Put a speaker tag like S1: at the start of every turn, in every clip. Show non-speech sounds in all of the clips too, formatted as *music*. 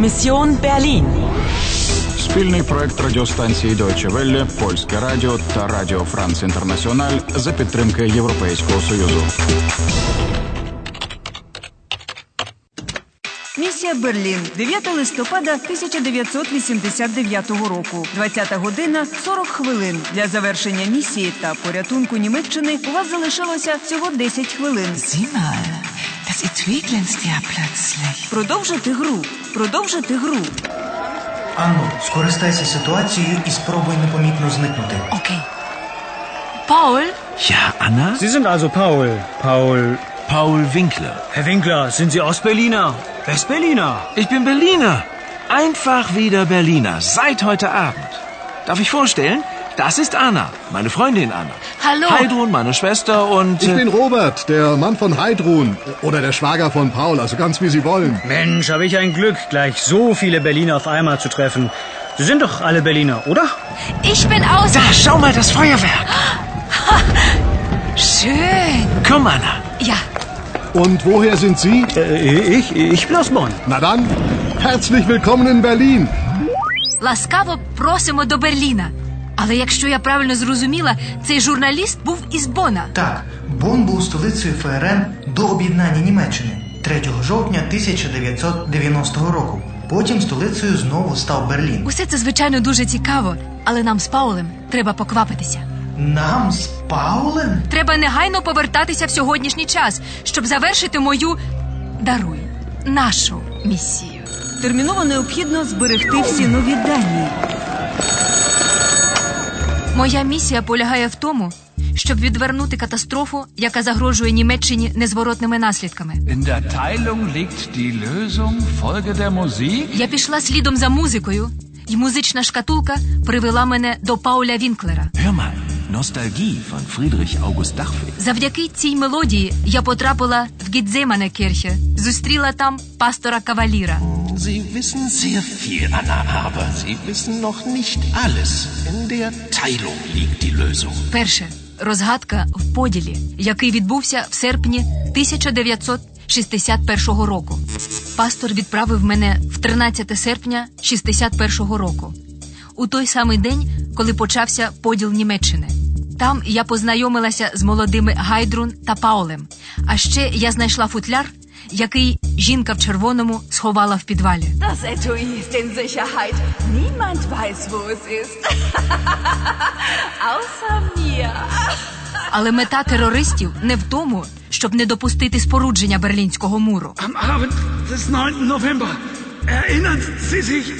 S1: Mission Berlin.
S2: Спільний проект радіостанції Deutsche Welle, Польське Радіо та Радіо Франц Інтернаціональ за підтримки Європейського Союзу.
S3: Місія Берлін, 9 листопада 1989 року. 20 година 40 хвилин. Для завершення місії та порятунку Німеччини у вас залишилося всього 10 хвилин.
S4: Mal, das Etui glänzt ja plötzlich.
S3: Продовжити гру. Продовжити гру.
S5: Анно, скористайся ситуацією і спробуй непомітно зникнути.
S4: Okay. Paul,
S6: Ja, Anna?
S7: Sie sind also Paul. Paul.
S6: Paul Winkler.
S7: Herr Winkler, sind Sie Ostberliner? Westberliner?
S6: Ich bin Berliner. Einfach wieder Berliner. Seit heute Abend. Darf ich vorstellen? Das ist Anna, meine Freundin Anna.
S4: Hallo.
S6: Heidrun, meine Schwester und...
S8: Ich
S6: äh,
S8: bin Robert, der Mann von Heidrun. Oder der Schwager von Paul, also ganz wie Sie wollen.
S7: Mensch, habe ich ein Glück, gleich so viele Berliner auf einmal zu treffen. Sie sind doch alle Berliner, oder?
S4: Ich bin aus...
S6: Da, schau mal, das Feuerwerk. *gasps*
S4: Schön.
S6: Komm, Anna.
S4: Ja.
S8: Und woher sind Sie?
S7: Äh, äh, ich, ich bin aus Bonn.
S8: Na dann, herzlich willkommen in Berlin.
S9: Laskavo prosimo do Berlina. Але якщо я правильно зрозуміла, цей журналіст був із Бона.
S5: Так, Бон був столицею ФРН до об'єднання Німеччини 3 жовтня 1990 року. Потім столицею знову став Берлін.
S9: Усе це звичайно дуже цікаво, але нам з Паулем треба поквапитися.
S5: Нам з Паулем?
S9: Треба негайно повертатися в сьогоднішній час, щоб завершити мою даруй нашу місію.
S3: Терміново необхідно зберегти всі нові дані.
S9: Моя місія полягає в тому, щоб відвернути катастрофу, яка загрожує Німеччині незворотними наслідками.
S10: In der Teilung liegt die Lösung. Folge der Musik.
S9: Я пішла слідом за музикою, і музична шкатулка привела мене до Пауля Вінклера.
S6: Hör mal, Nostalgie von Friedrich August Dachfeld.
S9: Завдяки цій мелодії я потрапила в Гідземане Кірхе, зустріла там пастора Каваліра.
S6: Sie wissen sehr viel, Anna, aber Sie wissen noch nicht alles. In der Teilung liegt die Lösung.
S9: Перше розгадка в поділі, який відбувся в серпні 1961 року. Пастор відправив мене в 13 серпня 61 року, у той самий день, коли почався поділ Німеччини. Там я познайомилася з молодими Гайдрун та Паулем. А ще я знайшла футляр, який жінка в червоному сховала в підвалі.
S11: Das Etui ist in Sicherheit. Niemand weiß, wo es ist. *laughs* Außer mir.
S9: Але мета терористів не в тому, щоб не допустити спорудження Берлінського муру.
S7: Am Abend des 9. November. Erinnern Sie sich?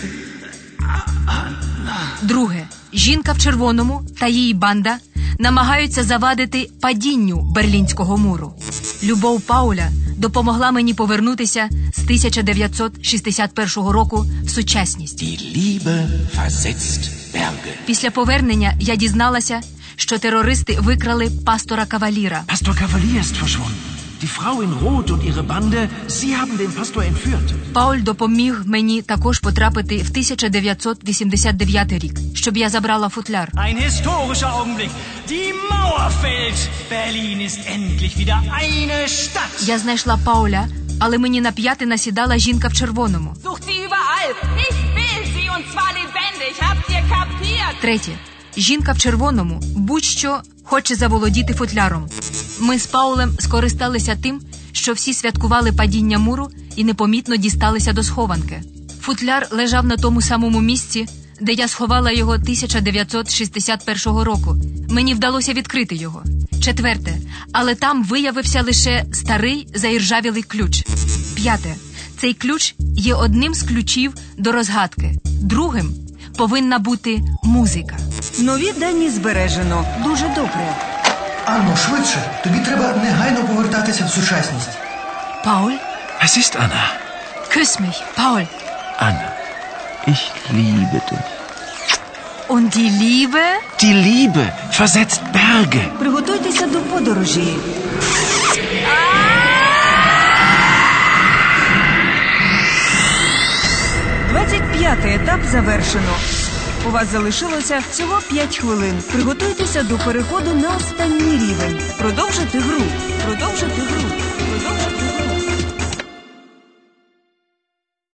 S9: Друге, жінка в червоному та її банда намагаються завадити падінню Берлінського муру. Любов Пауля допомогла мені повернутися з 1961 року в сучасність.
S6: Die Liebe versetzt Berge.
S9: Після повернення я дізналася, що терористи викрали пастора Каваліра.
S6: Пастор Cavalier ist verschwunden. Die Frau in Rot und ihre Bande, sie haben den Pastor entführt.
S9: Paul допоміг мені також потрапити в 1989 рік, щоб я забрала футляр.
S7: Ein historischer Augenblick. Die Mauer fällt. Berlin ist endlich wieder eine Stadt.
S9: Я знайшла Пауля, але мені на п'яти насідала жінка в червоному.
S11: Sucht sie überall. Ich will sie und zwar lebendig. Habt ihr kapiert?
S9: Третє. Жінка в червоному будь-що хоче заволодіти футляром. Ми з Паулем скористалися тим, що всі святкували падіння муру і непомітно дісталися до схованки. Футляр лежав на тому самому місці, де я сховала його 1961 року. Мені вдалося відкрити його. Четверте, але там виявився лише старий заіржавілий ключ. П'яте. Цей ключ є одним з ключів до розгадки. Другим повинна бути музика.
S3: Нові дані збережено. Дуже добре.
S5: Анно, швидше, тобі треба негайно повертатися в сучасність.
S9: Paul,
S6: Was ist Anna?
S9: küss mich, Paul.
S6: Anna, ich liebe dich.
S9: Und die Liebe?
S6: Die Liebe versetzt Berge.
S3: Приготуйтеся до подорожі. Двадцять п'ятий етап завершено. У вас залишилося всього 5 хвилин. Приготуйтеся до переходу на останній рівень. Продовжити гру. Продовжити гру. Продовжити